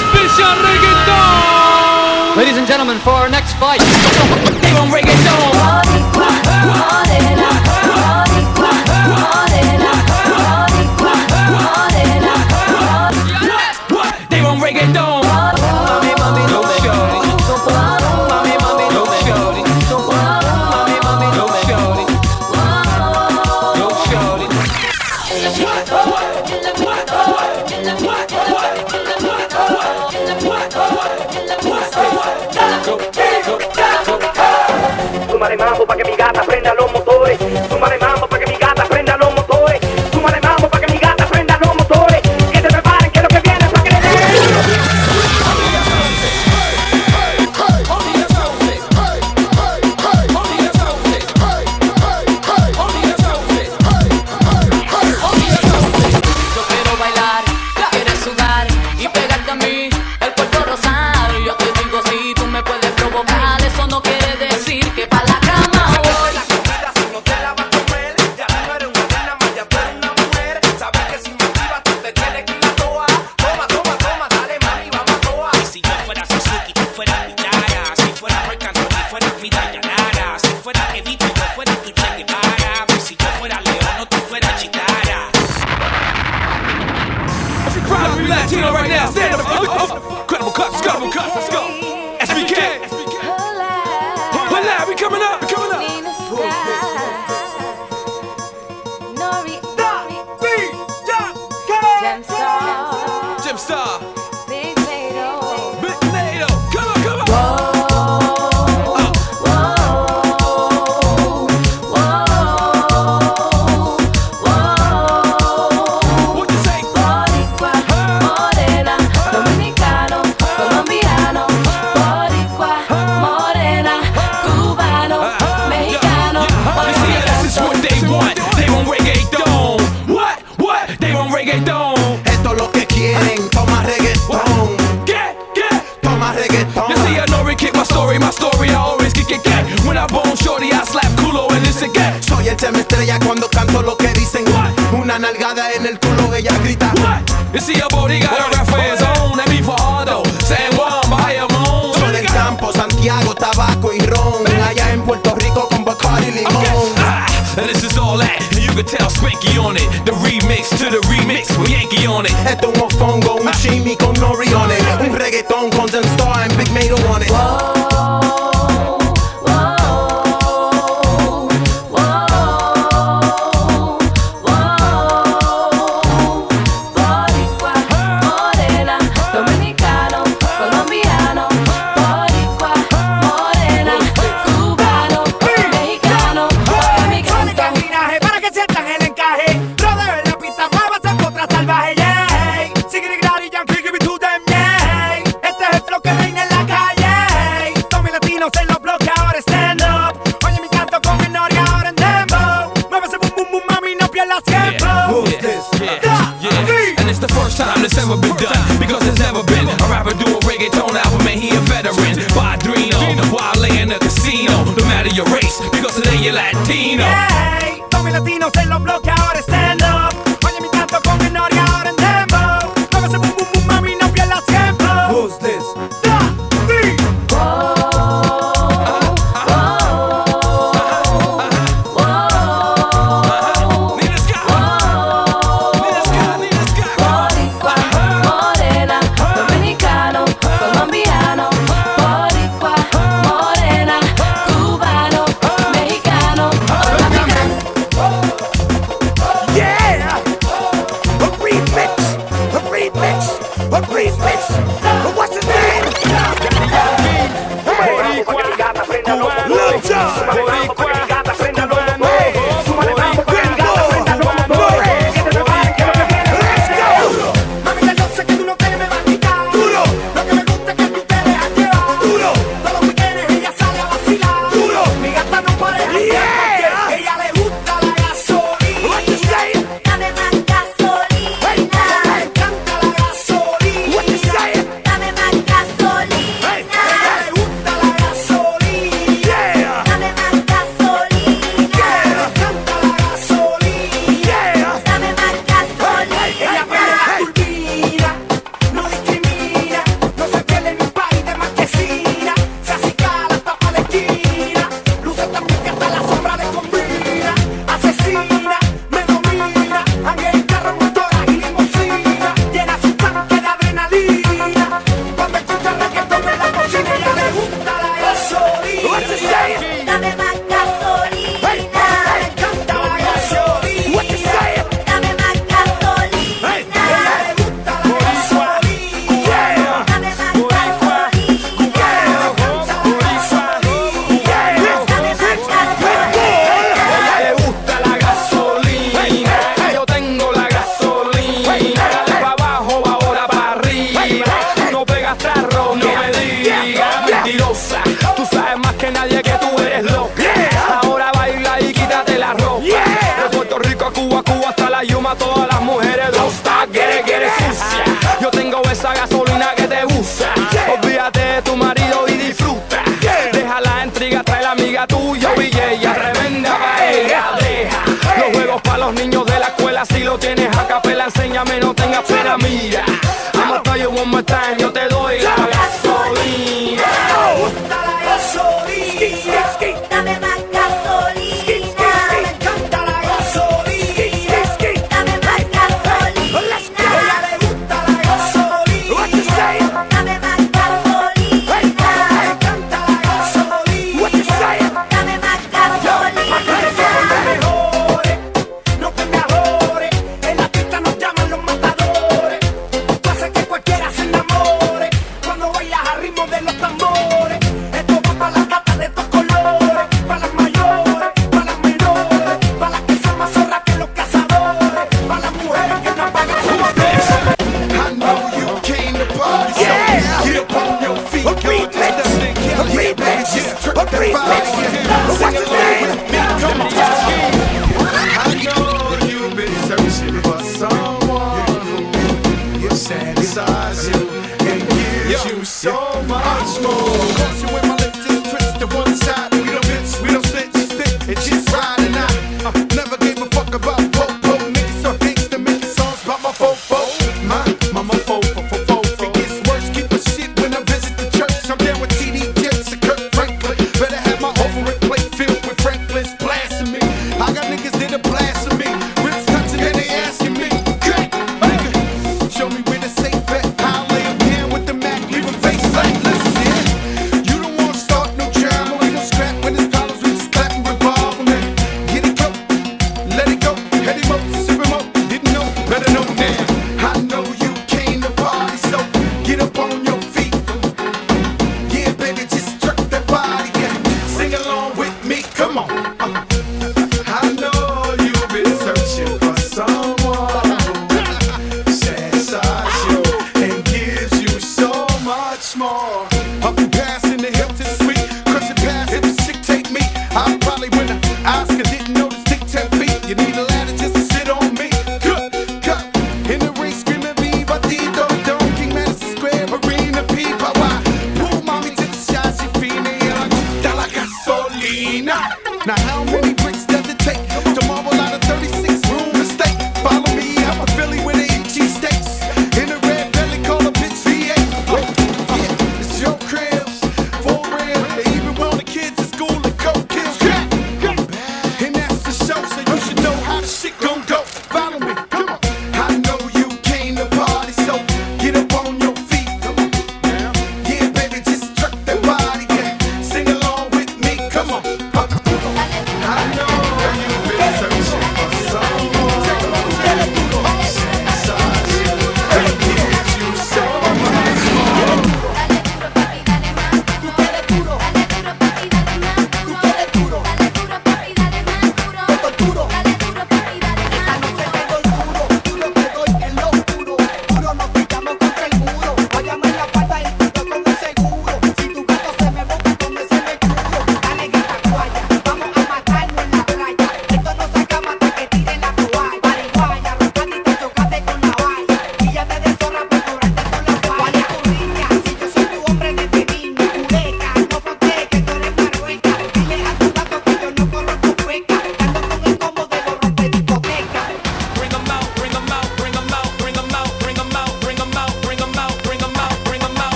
Special Reggaeton. Ladies and gentlemen, for our next fight.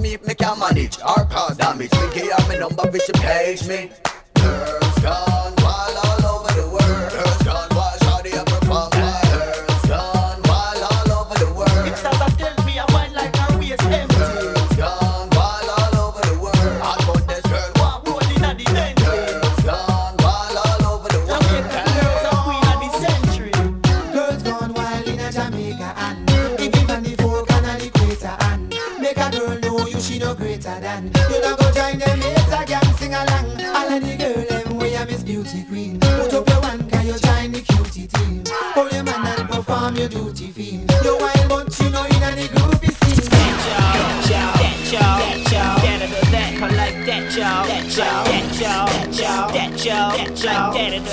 me if me can manage or cause damage. Me give me number, bitch, page me. Girls gone.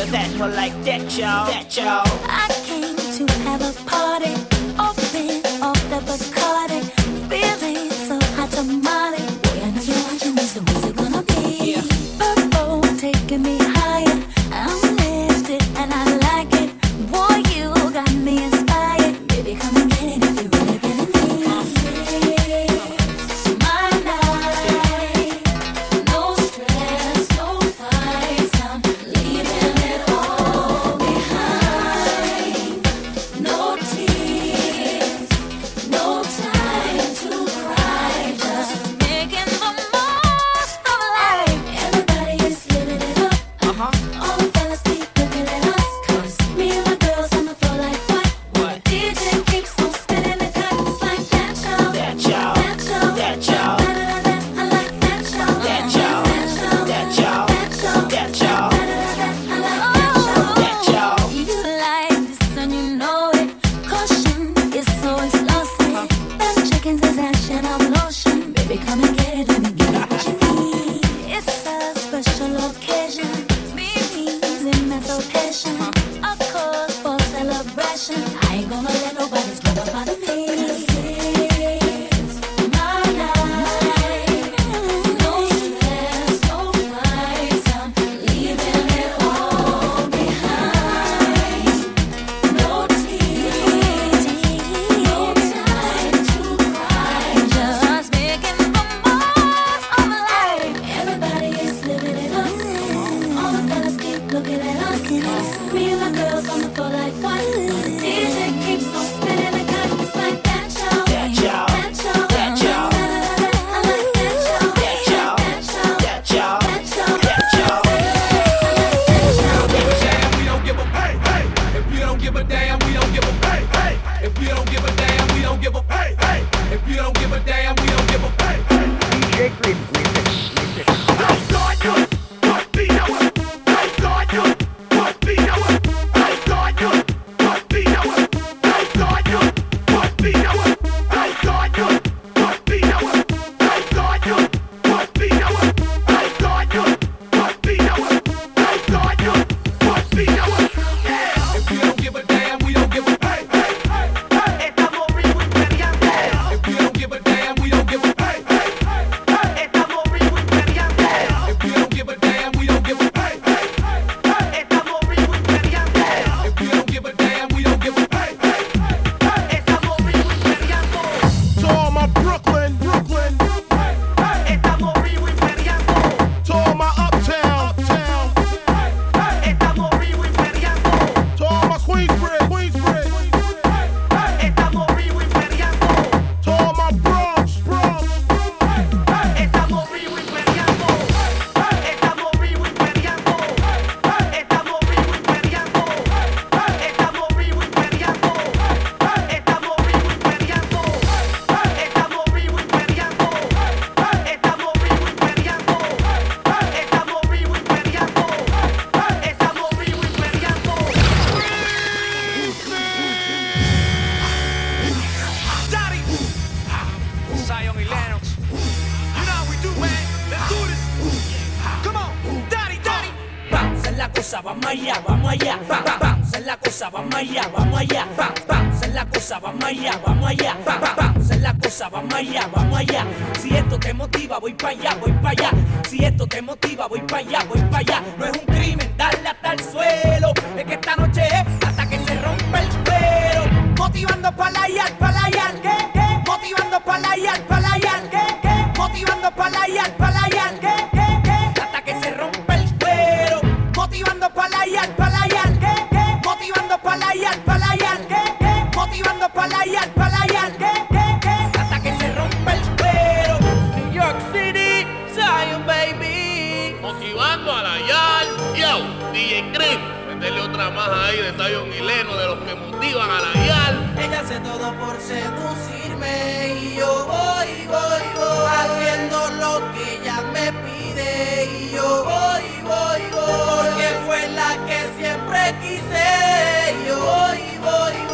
that were like that, y'all. That, y'all. vamos allá. Si esto te motiva, voy para allá, voy para allá. Si esto te motiva, voy para allá, voy para allá. No es un crimen darle hasta el suelo. Es que esta noche es hasta que se rompa el pelo. Motivando para allá, para allá. te quise y.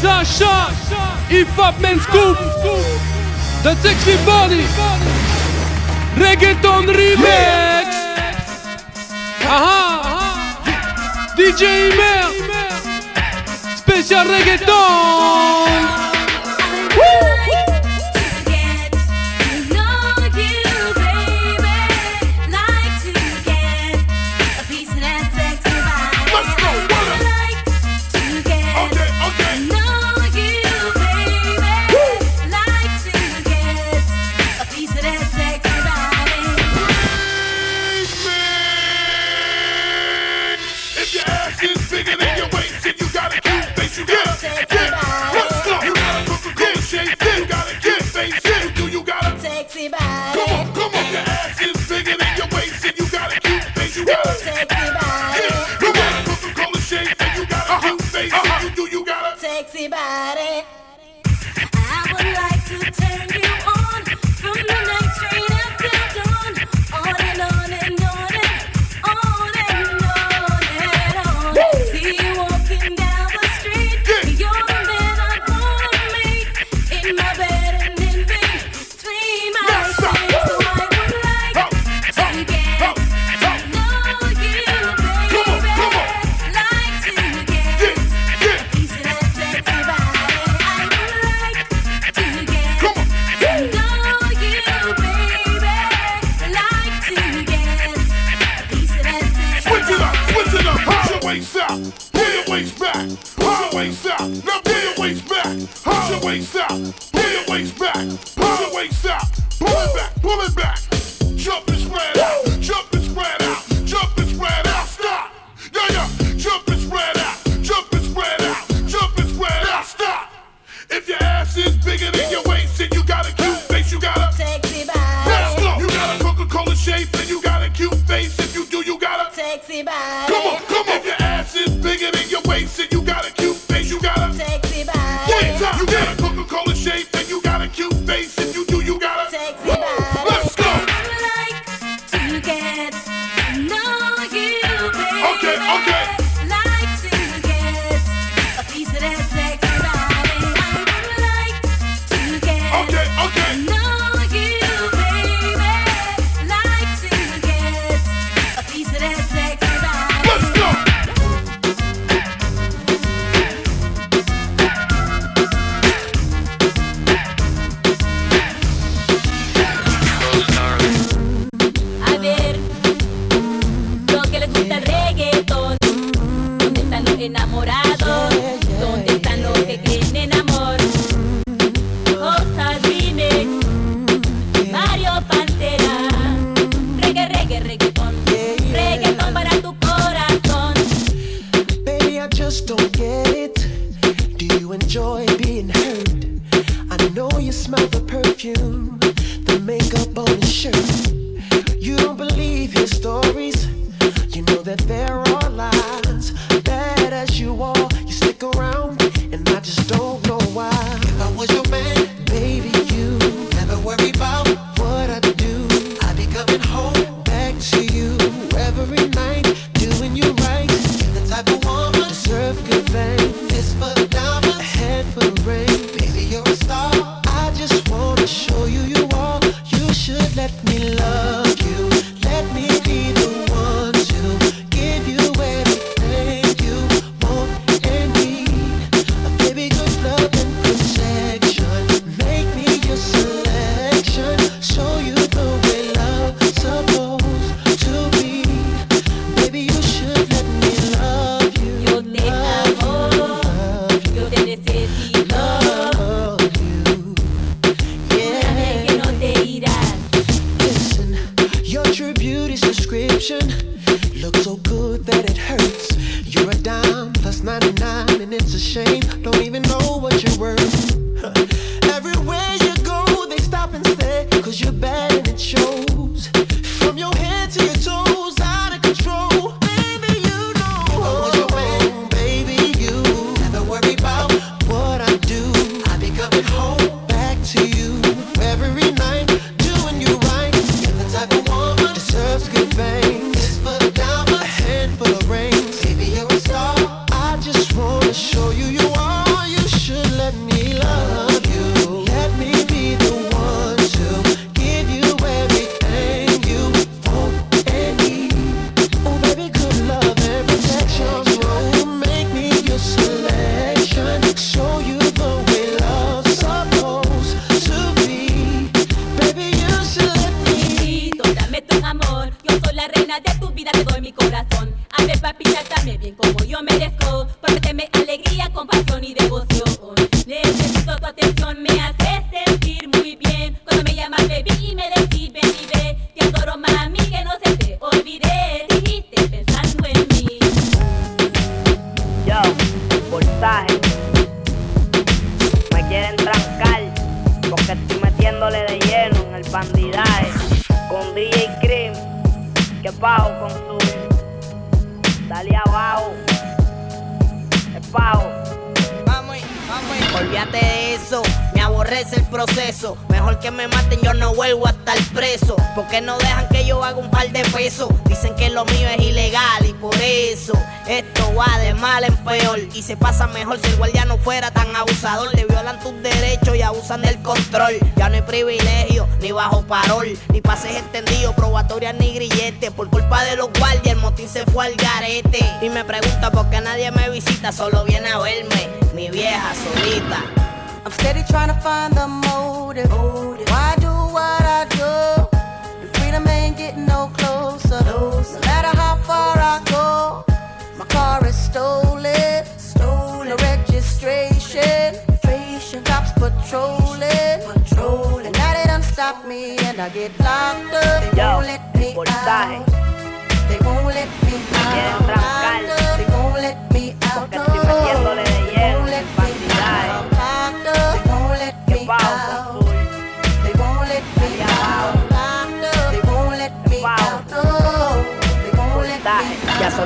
Sasha, hip hop men's scoop, the sexy body, reggaeton remix. Aha, DJ Imer, spécial reggaeton.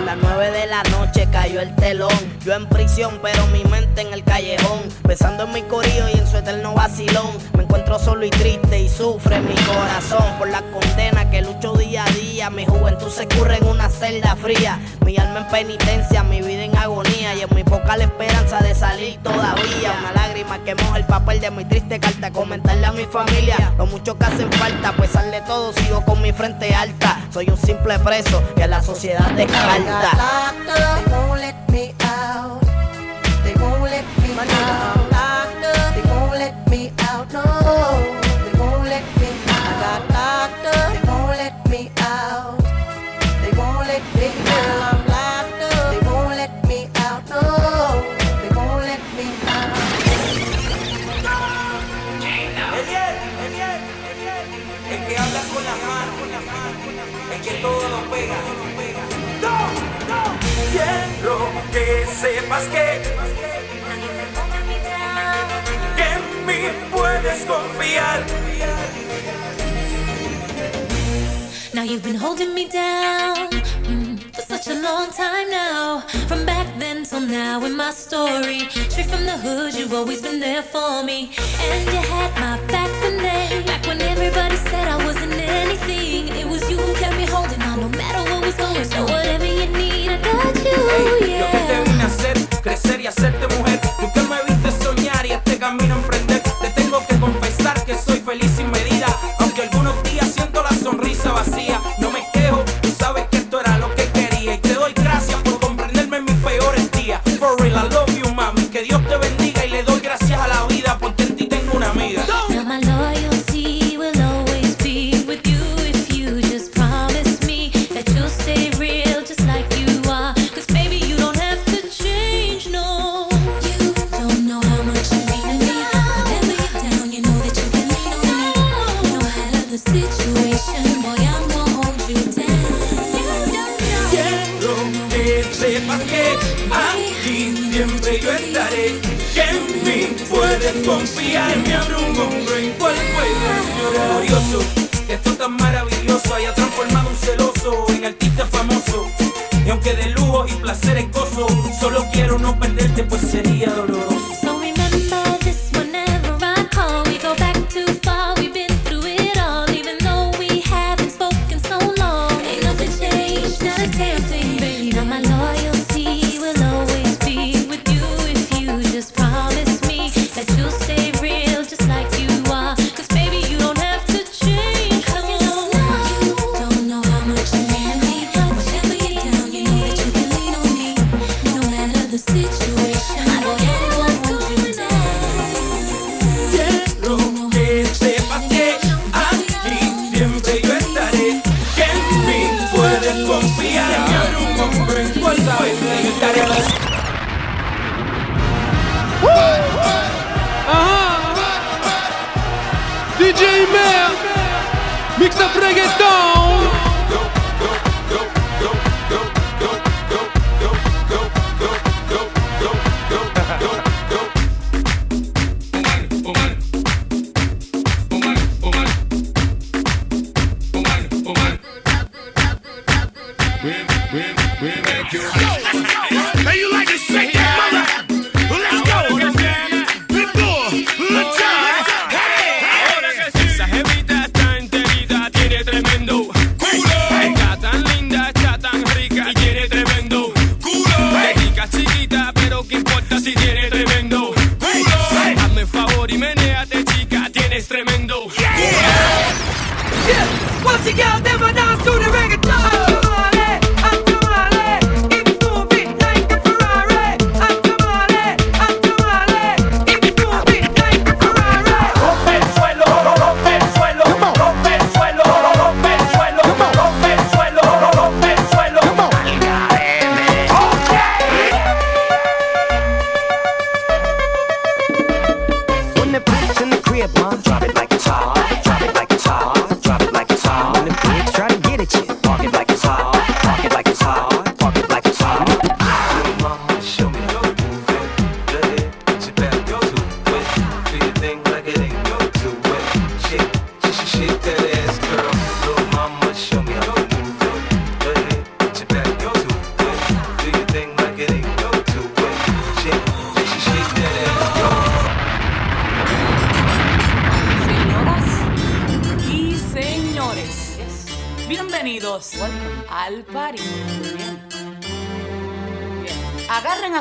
Las 9 de la noche cayó el telón. Yo en prisión, pero mi mente en el callejón. Pensando en mi corillo y en su eterno vacilón. Me encuentro solo y triste y sufre mi corazón por la condena que lucho día a día. Mi juventud se curre en una celda fría. Mi alma en penitencia, mi vida en agonía. Y en mi poca la esperanza de salir todavía. Una lágrima que moja el papel de mi triste carta. Comentarle a mi familia lo mucho que hacen falta. A pesar de todo, sigo con mi frente alta. Soy un simple preso que la sociedad descarta. don't let que que en mí puedes confiar. Now you've been holding me down mm, for such a long time now. From back then till now in my story, straight from the hood, you've always been there for me. And you had my back when they, back when everybody said I wasn't anything. It was you who kept me holding on, no matter what was going. So whatever you need, I got you. Yeah. crecer y hacerte mujer. Tú que me viste soñar y este camino emprender. aquí siempre yo estaré. En mí puedes confiar, me abro un hombre en cual puedes. Glorioso, esto tan maravilloso, haya transformado un celo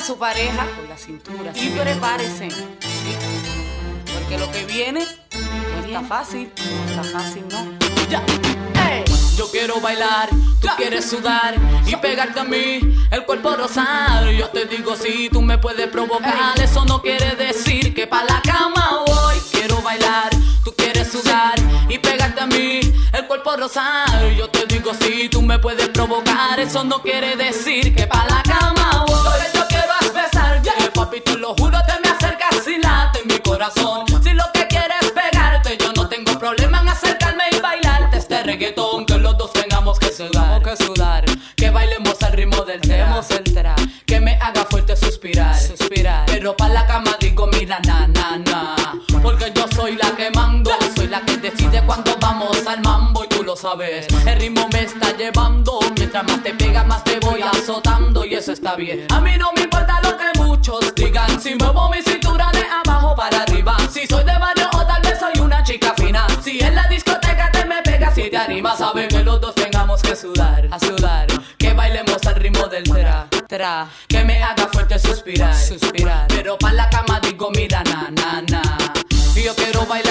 su pareja con la cintura y prepárese. Porque lo que viene no está fácil, no está fácil, no. Yo quiero bailar, tú quieres sudar y pegarte a mí, el cuerpo rosado. Yo te digo si tú me puedes provocar, eso no quiere decir que pa la cama voy. Quiero bailar, tú quieres sudar y pegarte a mí, el cuerpo rosado. Yo te digo si tú me puedes provocar, eso no quiere decir que pa la cama voy. sudar. que sudar. Que bailemos al ritmo del tema central. Que me haga fuerte suspirar. Suspirar. Pero para la cama digo, mira, na, na, na. Porque yo soy la que mando. Soy la que decide cuando vamos al mambo. Y tú lo sabes. El ritmo me está llevando. Mientras más te pega, más te voy azotando. Y eso está bien. A mí no me importa lo que muchos digan. Si muevo mi cintura de abajo para arriba. Si soy de barrio o tal vez soy una chica fina. Si en la discoteca te me pegas y te animas a beber que sudar, a sudar. Que bailemos al ritmo del tra. Que me haga fuerte suspirar. Pero pa' la cama digo, mira, na, na, na. Yo quiero bailar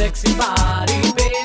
sexy body, baby.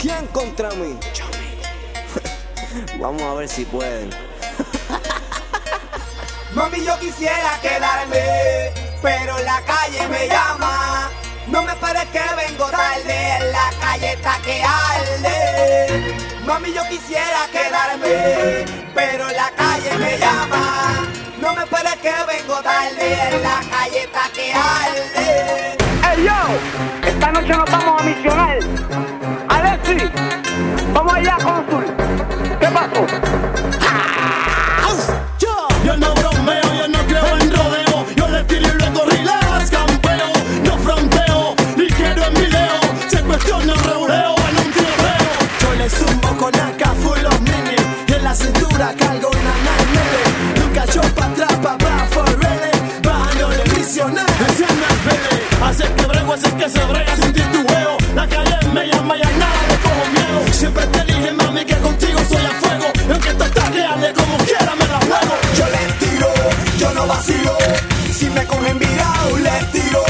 ¿Quién contra mí? Vamos a ver si pueden. Mami, yo quisiera quedarme, pero la calle me llama. No me esperes que vengo tarde, en la calle está que arde. Mami, yo quisiera quedarme, pero la calle me llama. No me esperes que vengo tarde, en la calle está que arde. Hey yo, esta noche nos vamos a misionar. Alexi, vamos allá, cónsul. ¿Qué pasó? Yo no bromeo, yo no creo en rodeo. Yo le tiro y le corrí las campeo. No fronteo, ni quiero en video. Se cuestiona el reureo en un tiroteo. Yo le zumbo con acá full of mini. Y en la cintura cargo una nine Nunca yo pa' atrás, pa' back for ready. Bajándole visionar, enciende el pele. Hace que brego, hace que se brega sin titular. Si me cogen virado, les tiro.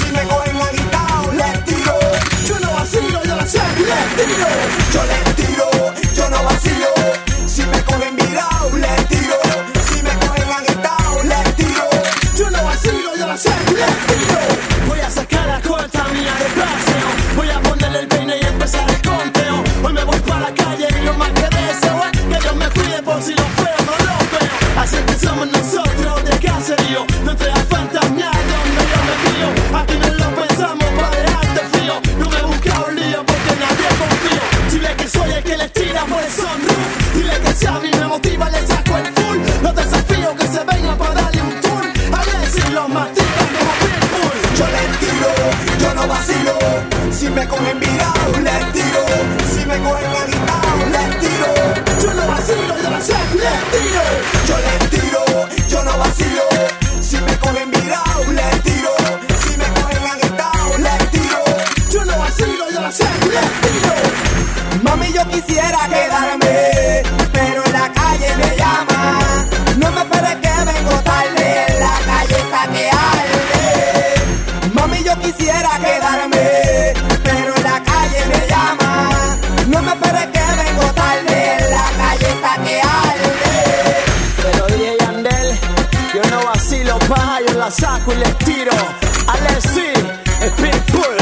Si me cogen agitado, les tiro. Yo no vacilo, yo la sé, les tiro. Yo les tiro. la saco y le tiro. Alexi, el pitbull.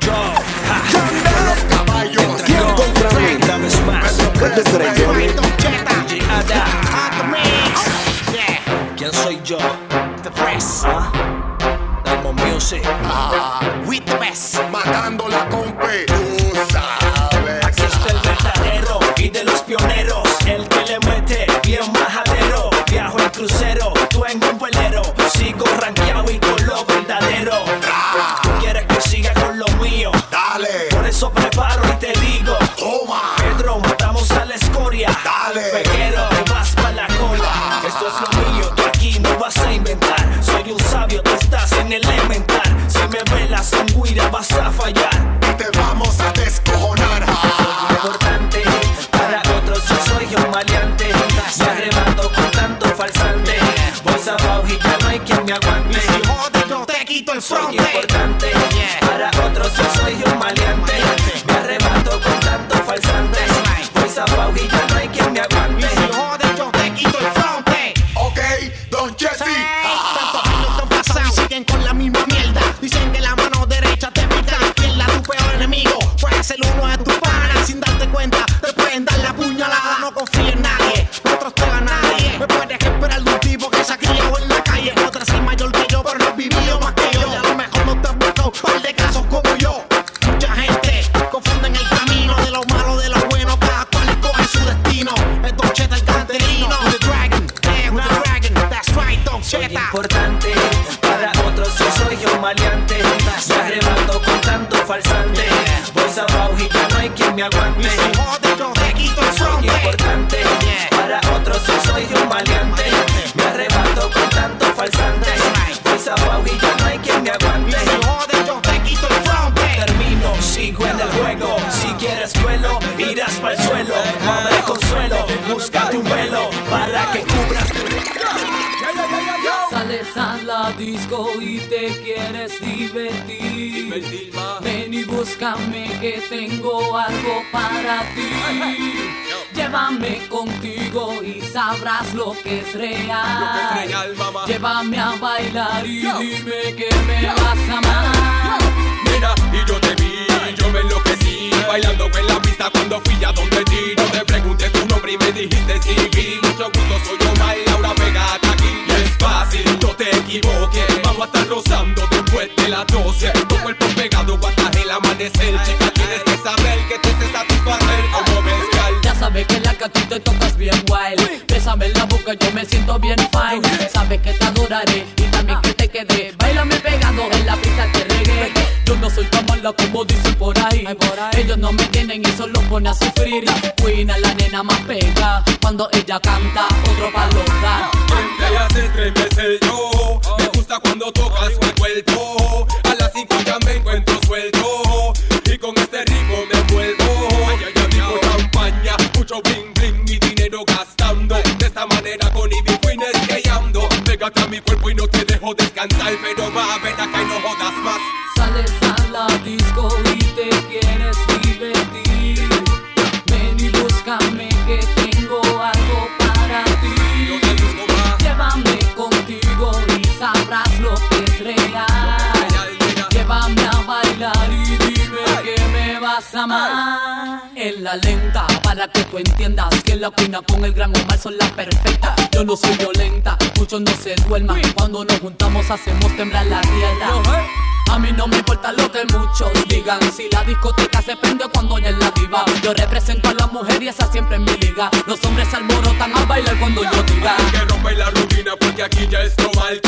Yo, los caballos. ¿Quién contra mí? ¿Qué te crees, ¿Quién soy yo? The Press. Disco y te quieres divertir. Ven y búscame que tengo algo para ti. Llévame contigo y sabrás lo que es real. Lo que es real, mamá. Llévame a bailar y dime que me vas a amar. Mira, y yo te vi, y yo me enloquecí Bailando en la pista cuando fui a donde ti Yo te pregunté tu nombre y me dijiste sí Mucho gusto, soy Omar, Laura pegate aquí fácil, no te equivoques. Vamos a estar rozando después de las 12 Tu cuerpo pegado hasta el amanecer. Chica, tienes que saber que te hace satisfacer. Como mezcal. Ya sabes que la que ti te tocas bien wild Bésame en la boca, yo me siento bien fine. Sabes que te adoraré y también que te quedé. Bailame pegado en la pista que reggae. Yo no soy tan mala como dicen por ahí. Ellos no me tienen y eso los pone a sufrir. Queen a la nena más pega Cuando ella canta, otro palo descansar Pero va, ven acá y no jodas más. Sales a la disco y te quieres divertir. Ven y búscame que tengo algo para ti. Llévame contigo y sabrás lo que es real. Llévame a bailar y dime que me vas a amar. En la lenta, para que tú entiendas Que la cuina con el gran Omar son las perfectas. Yo no soy violenta, muchos no se duerman Cuando nos juntamos hacemos temblar la tierra a mí no me importa lo que muchos digan. Si la discoteca se prende cuando ya es la diva. Yo represento a la mujer y esa siempre es mi liga. Los hombres se alborotan a bailar cuando yo diga. Que rompe la rutina porque aquí ya es normal.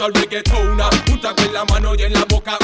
Al reggaetona Un trago en la mano y en la boca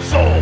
soul.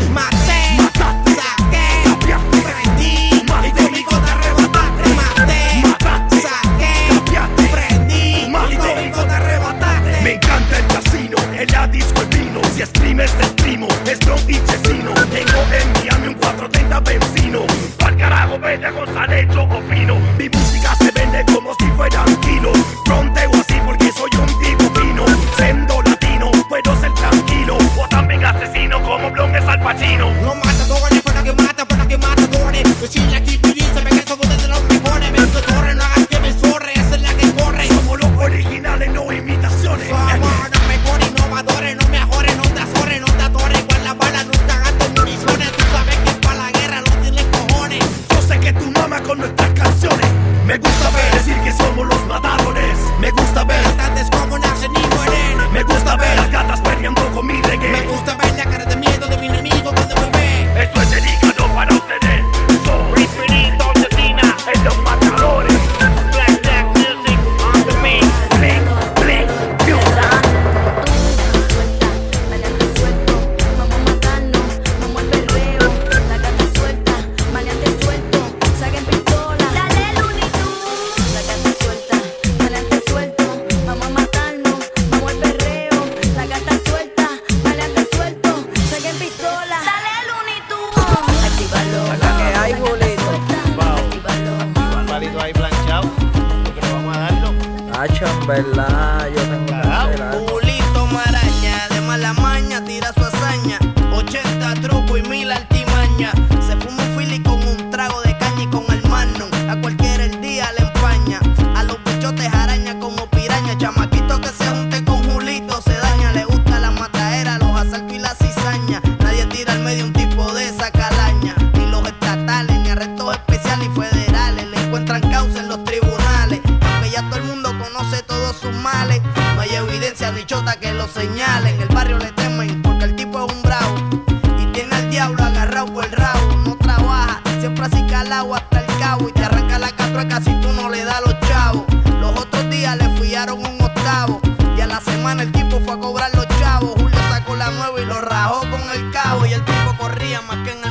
le da los chavos. Los otros días le fiaron un octavo. Y a la semana el tipo fue a cobrar los chavos. Julio sacó la nueva y lo rajó con el cabo. Y el tipo corría más que en el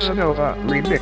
Casanova Remix.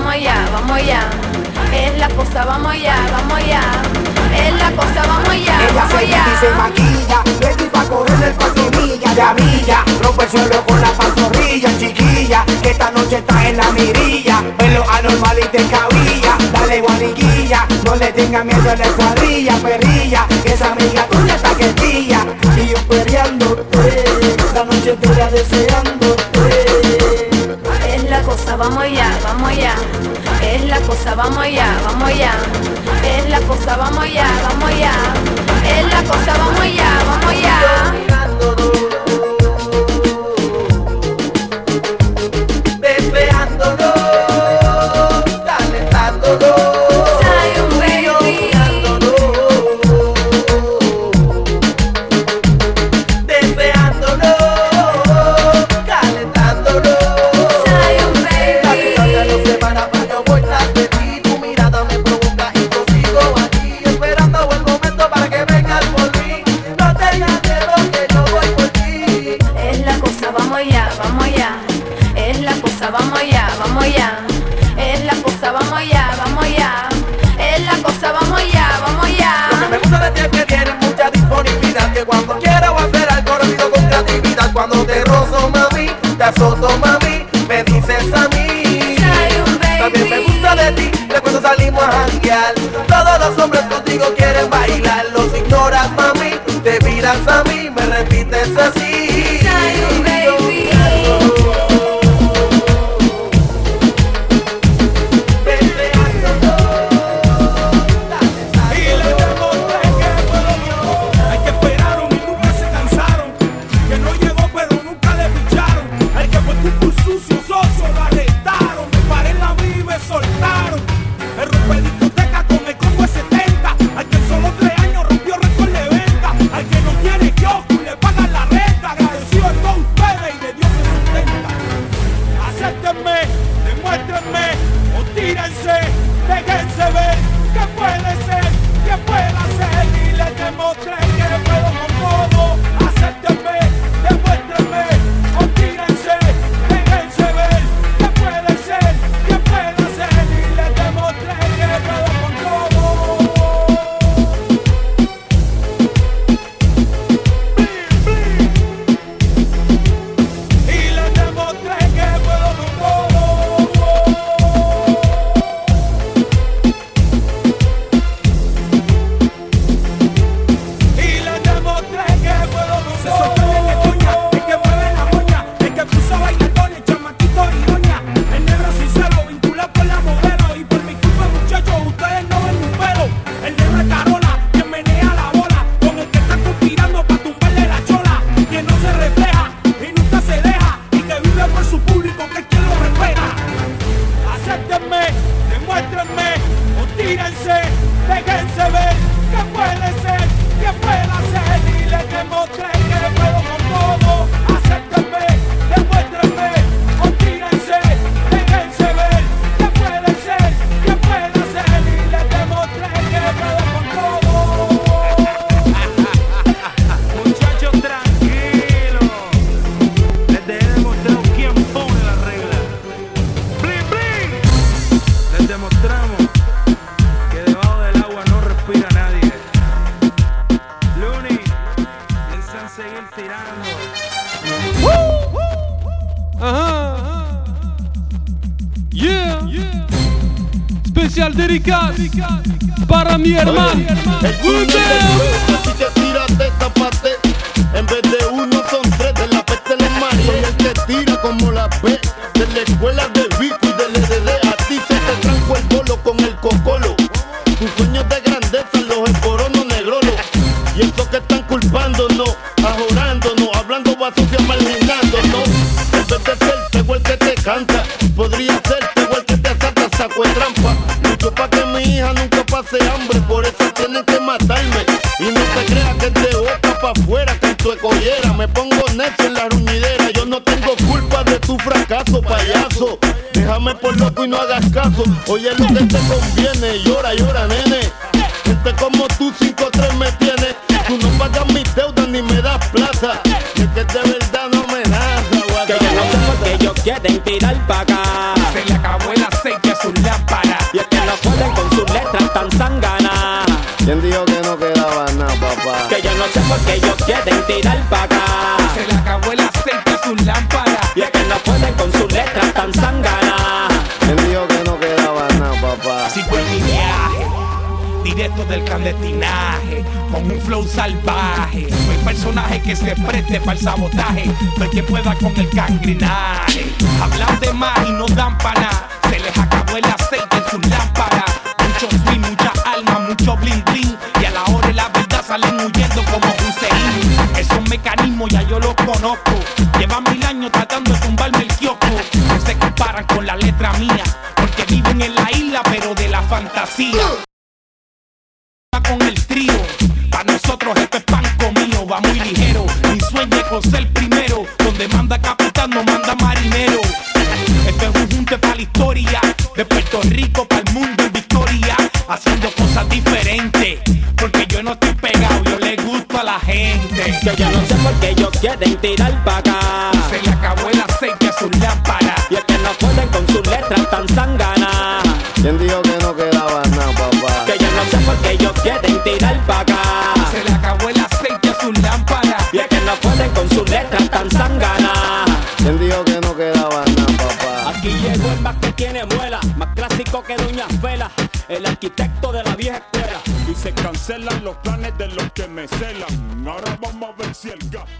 vamos allá, vamos allá. Es la cosa, vamos allá, vamos allá. Es la cosa, vamos allá, Ella se allá. Y se maquilla, ready pa' correr el parque milla de. Rompe el suelo con la pantorrilla, chiquilla. Que esta noche está en la mirilla. Velo anormal y te cabilla. Dale guaniquilla, no le tenga miedo a la escuadrilla, perrilla. Que esa amiga tuya está que tía. Y yo peleándote, la noche entera deseándote. Es la cosa, vamos allá cosa, vamos allá, vamos allá. Es la cosa, vamos allá, vamos allá. Es la cosa, vamos allá, vamos allá. miras a mí, me repites así. Déjame por loco y no hagas caso. Oye lo que te conviene, llora, llora, nene. Gente como tú, 5-3 me tienes. Tú no pagas mis deudas ni me das plata. Y es que de verdad no me das Que ya no sé por qué ellos quieren tirar pa' acá. Se le acabó el aceite a sus lámparas. Y es que no pueden con sus letras tan sanganas. ¿Quién dijo que no quedaba nada, papá? Que yo no sé por qué ellos quieren tirar pa' acá. Del clandestinaje, con un flow salvaje. Soy personaje que se preste para el sabotaje, hay que pueda con el gangrinaje. Hablan de más y no dan para nada, se les acabó el aceite en sus lámparas. Mucho swing, mucha alma, mucho bling bling, y a la hora de la verdad salen huyendo como Hussein. Esos mecanismos ya yo los conozco, llevan mil años tratando de tumbarme el kiosco. No se comparan con la letra mía, porque viven en la isla pero de la fantasía nosotros esto es pan comido, va muy ligero. Mi sueño es con ser primero. Donde manda capitán, no manda marinero. Esto es un junte para la historia. De Puerto Rico para el mundo en victoria. Haciendo cosas diferentes. Porque yo no estoy pegado, yo le gusto a la gente. Que yo no sé por qué ellos quieren tirar pa' acá. Se le acabó el aceite a sus lámparas. Y es que no pueden con sus letras tan sanganas. ¿Quién dijo que no quedaba nada, papá? Que yo no sé por qué ellos quieren tirar pa' acá. Se pueden con sus letras tan sanganas. ¿Quién dijo que no quedaba nada, papá? Aquí llegó el más que tiene muela, más clásico que Doña Fela, el arquitecto de la vieja escuela. Y se cancelan los planes de los que me celan. Ahora vamos a ver si el gas pela.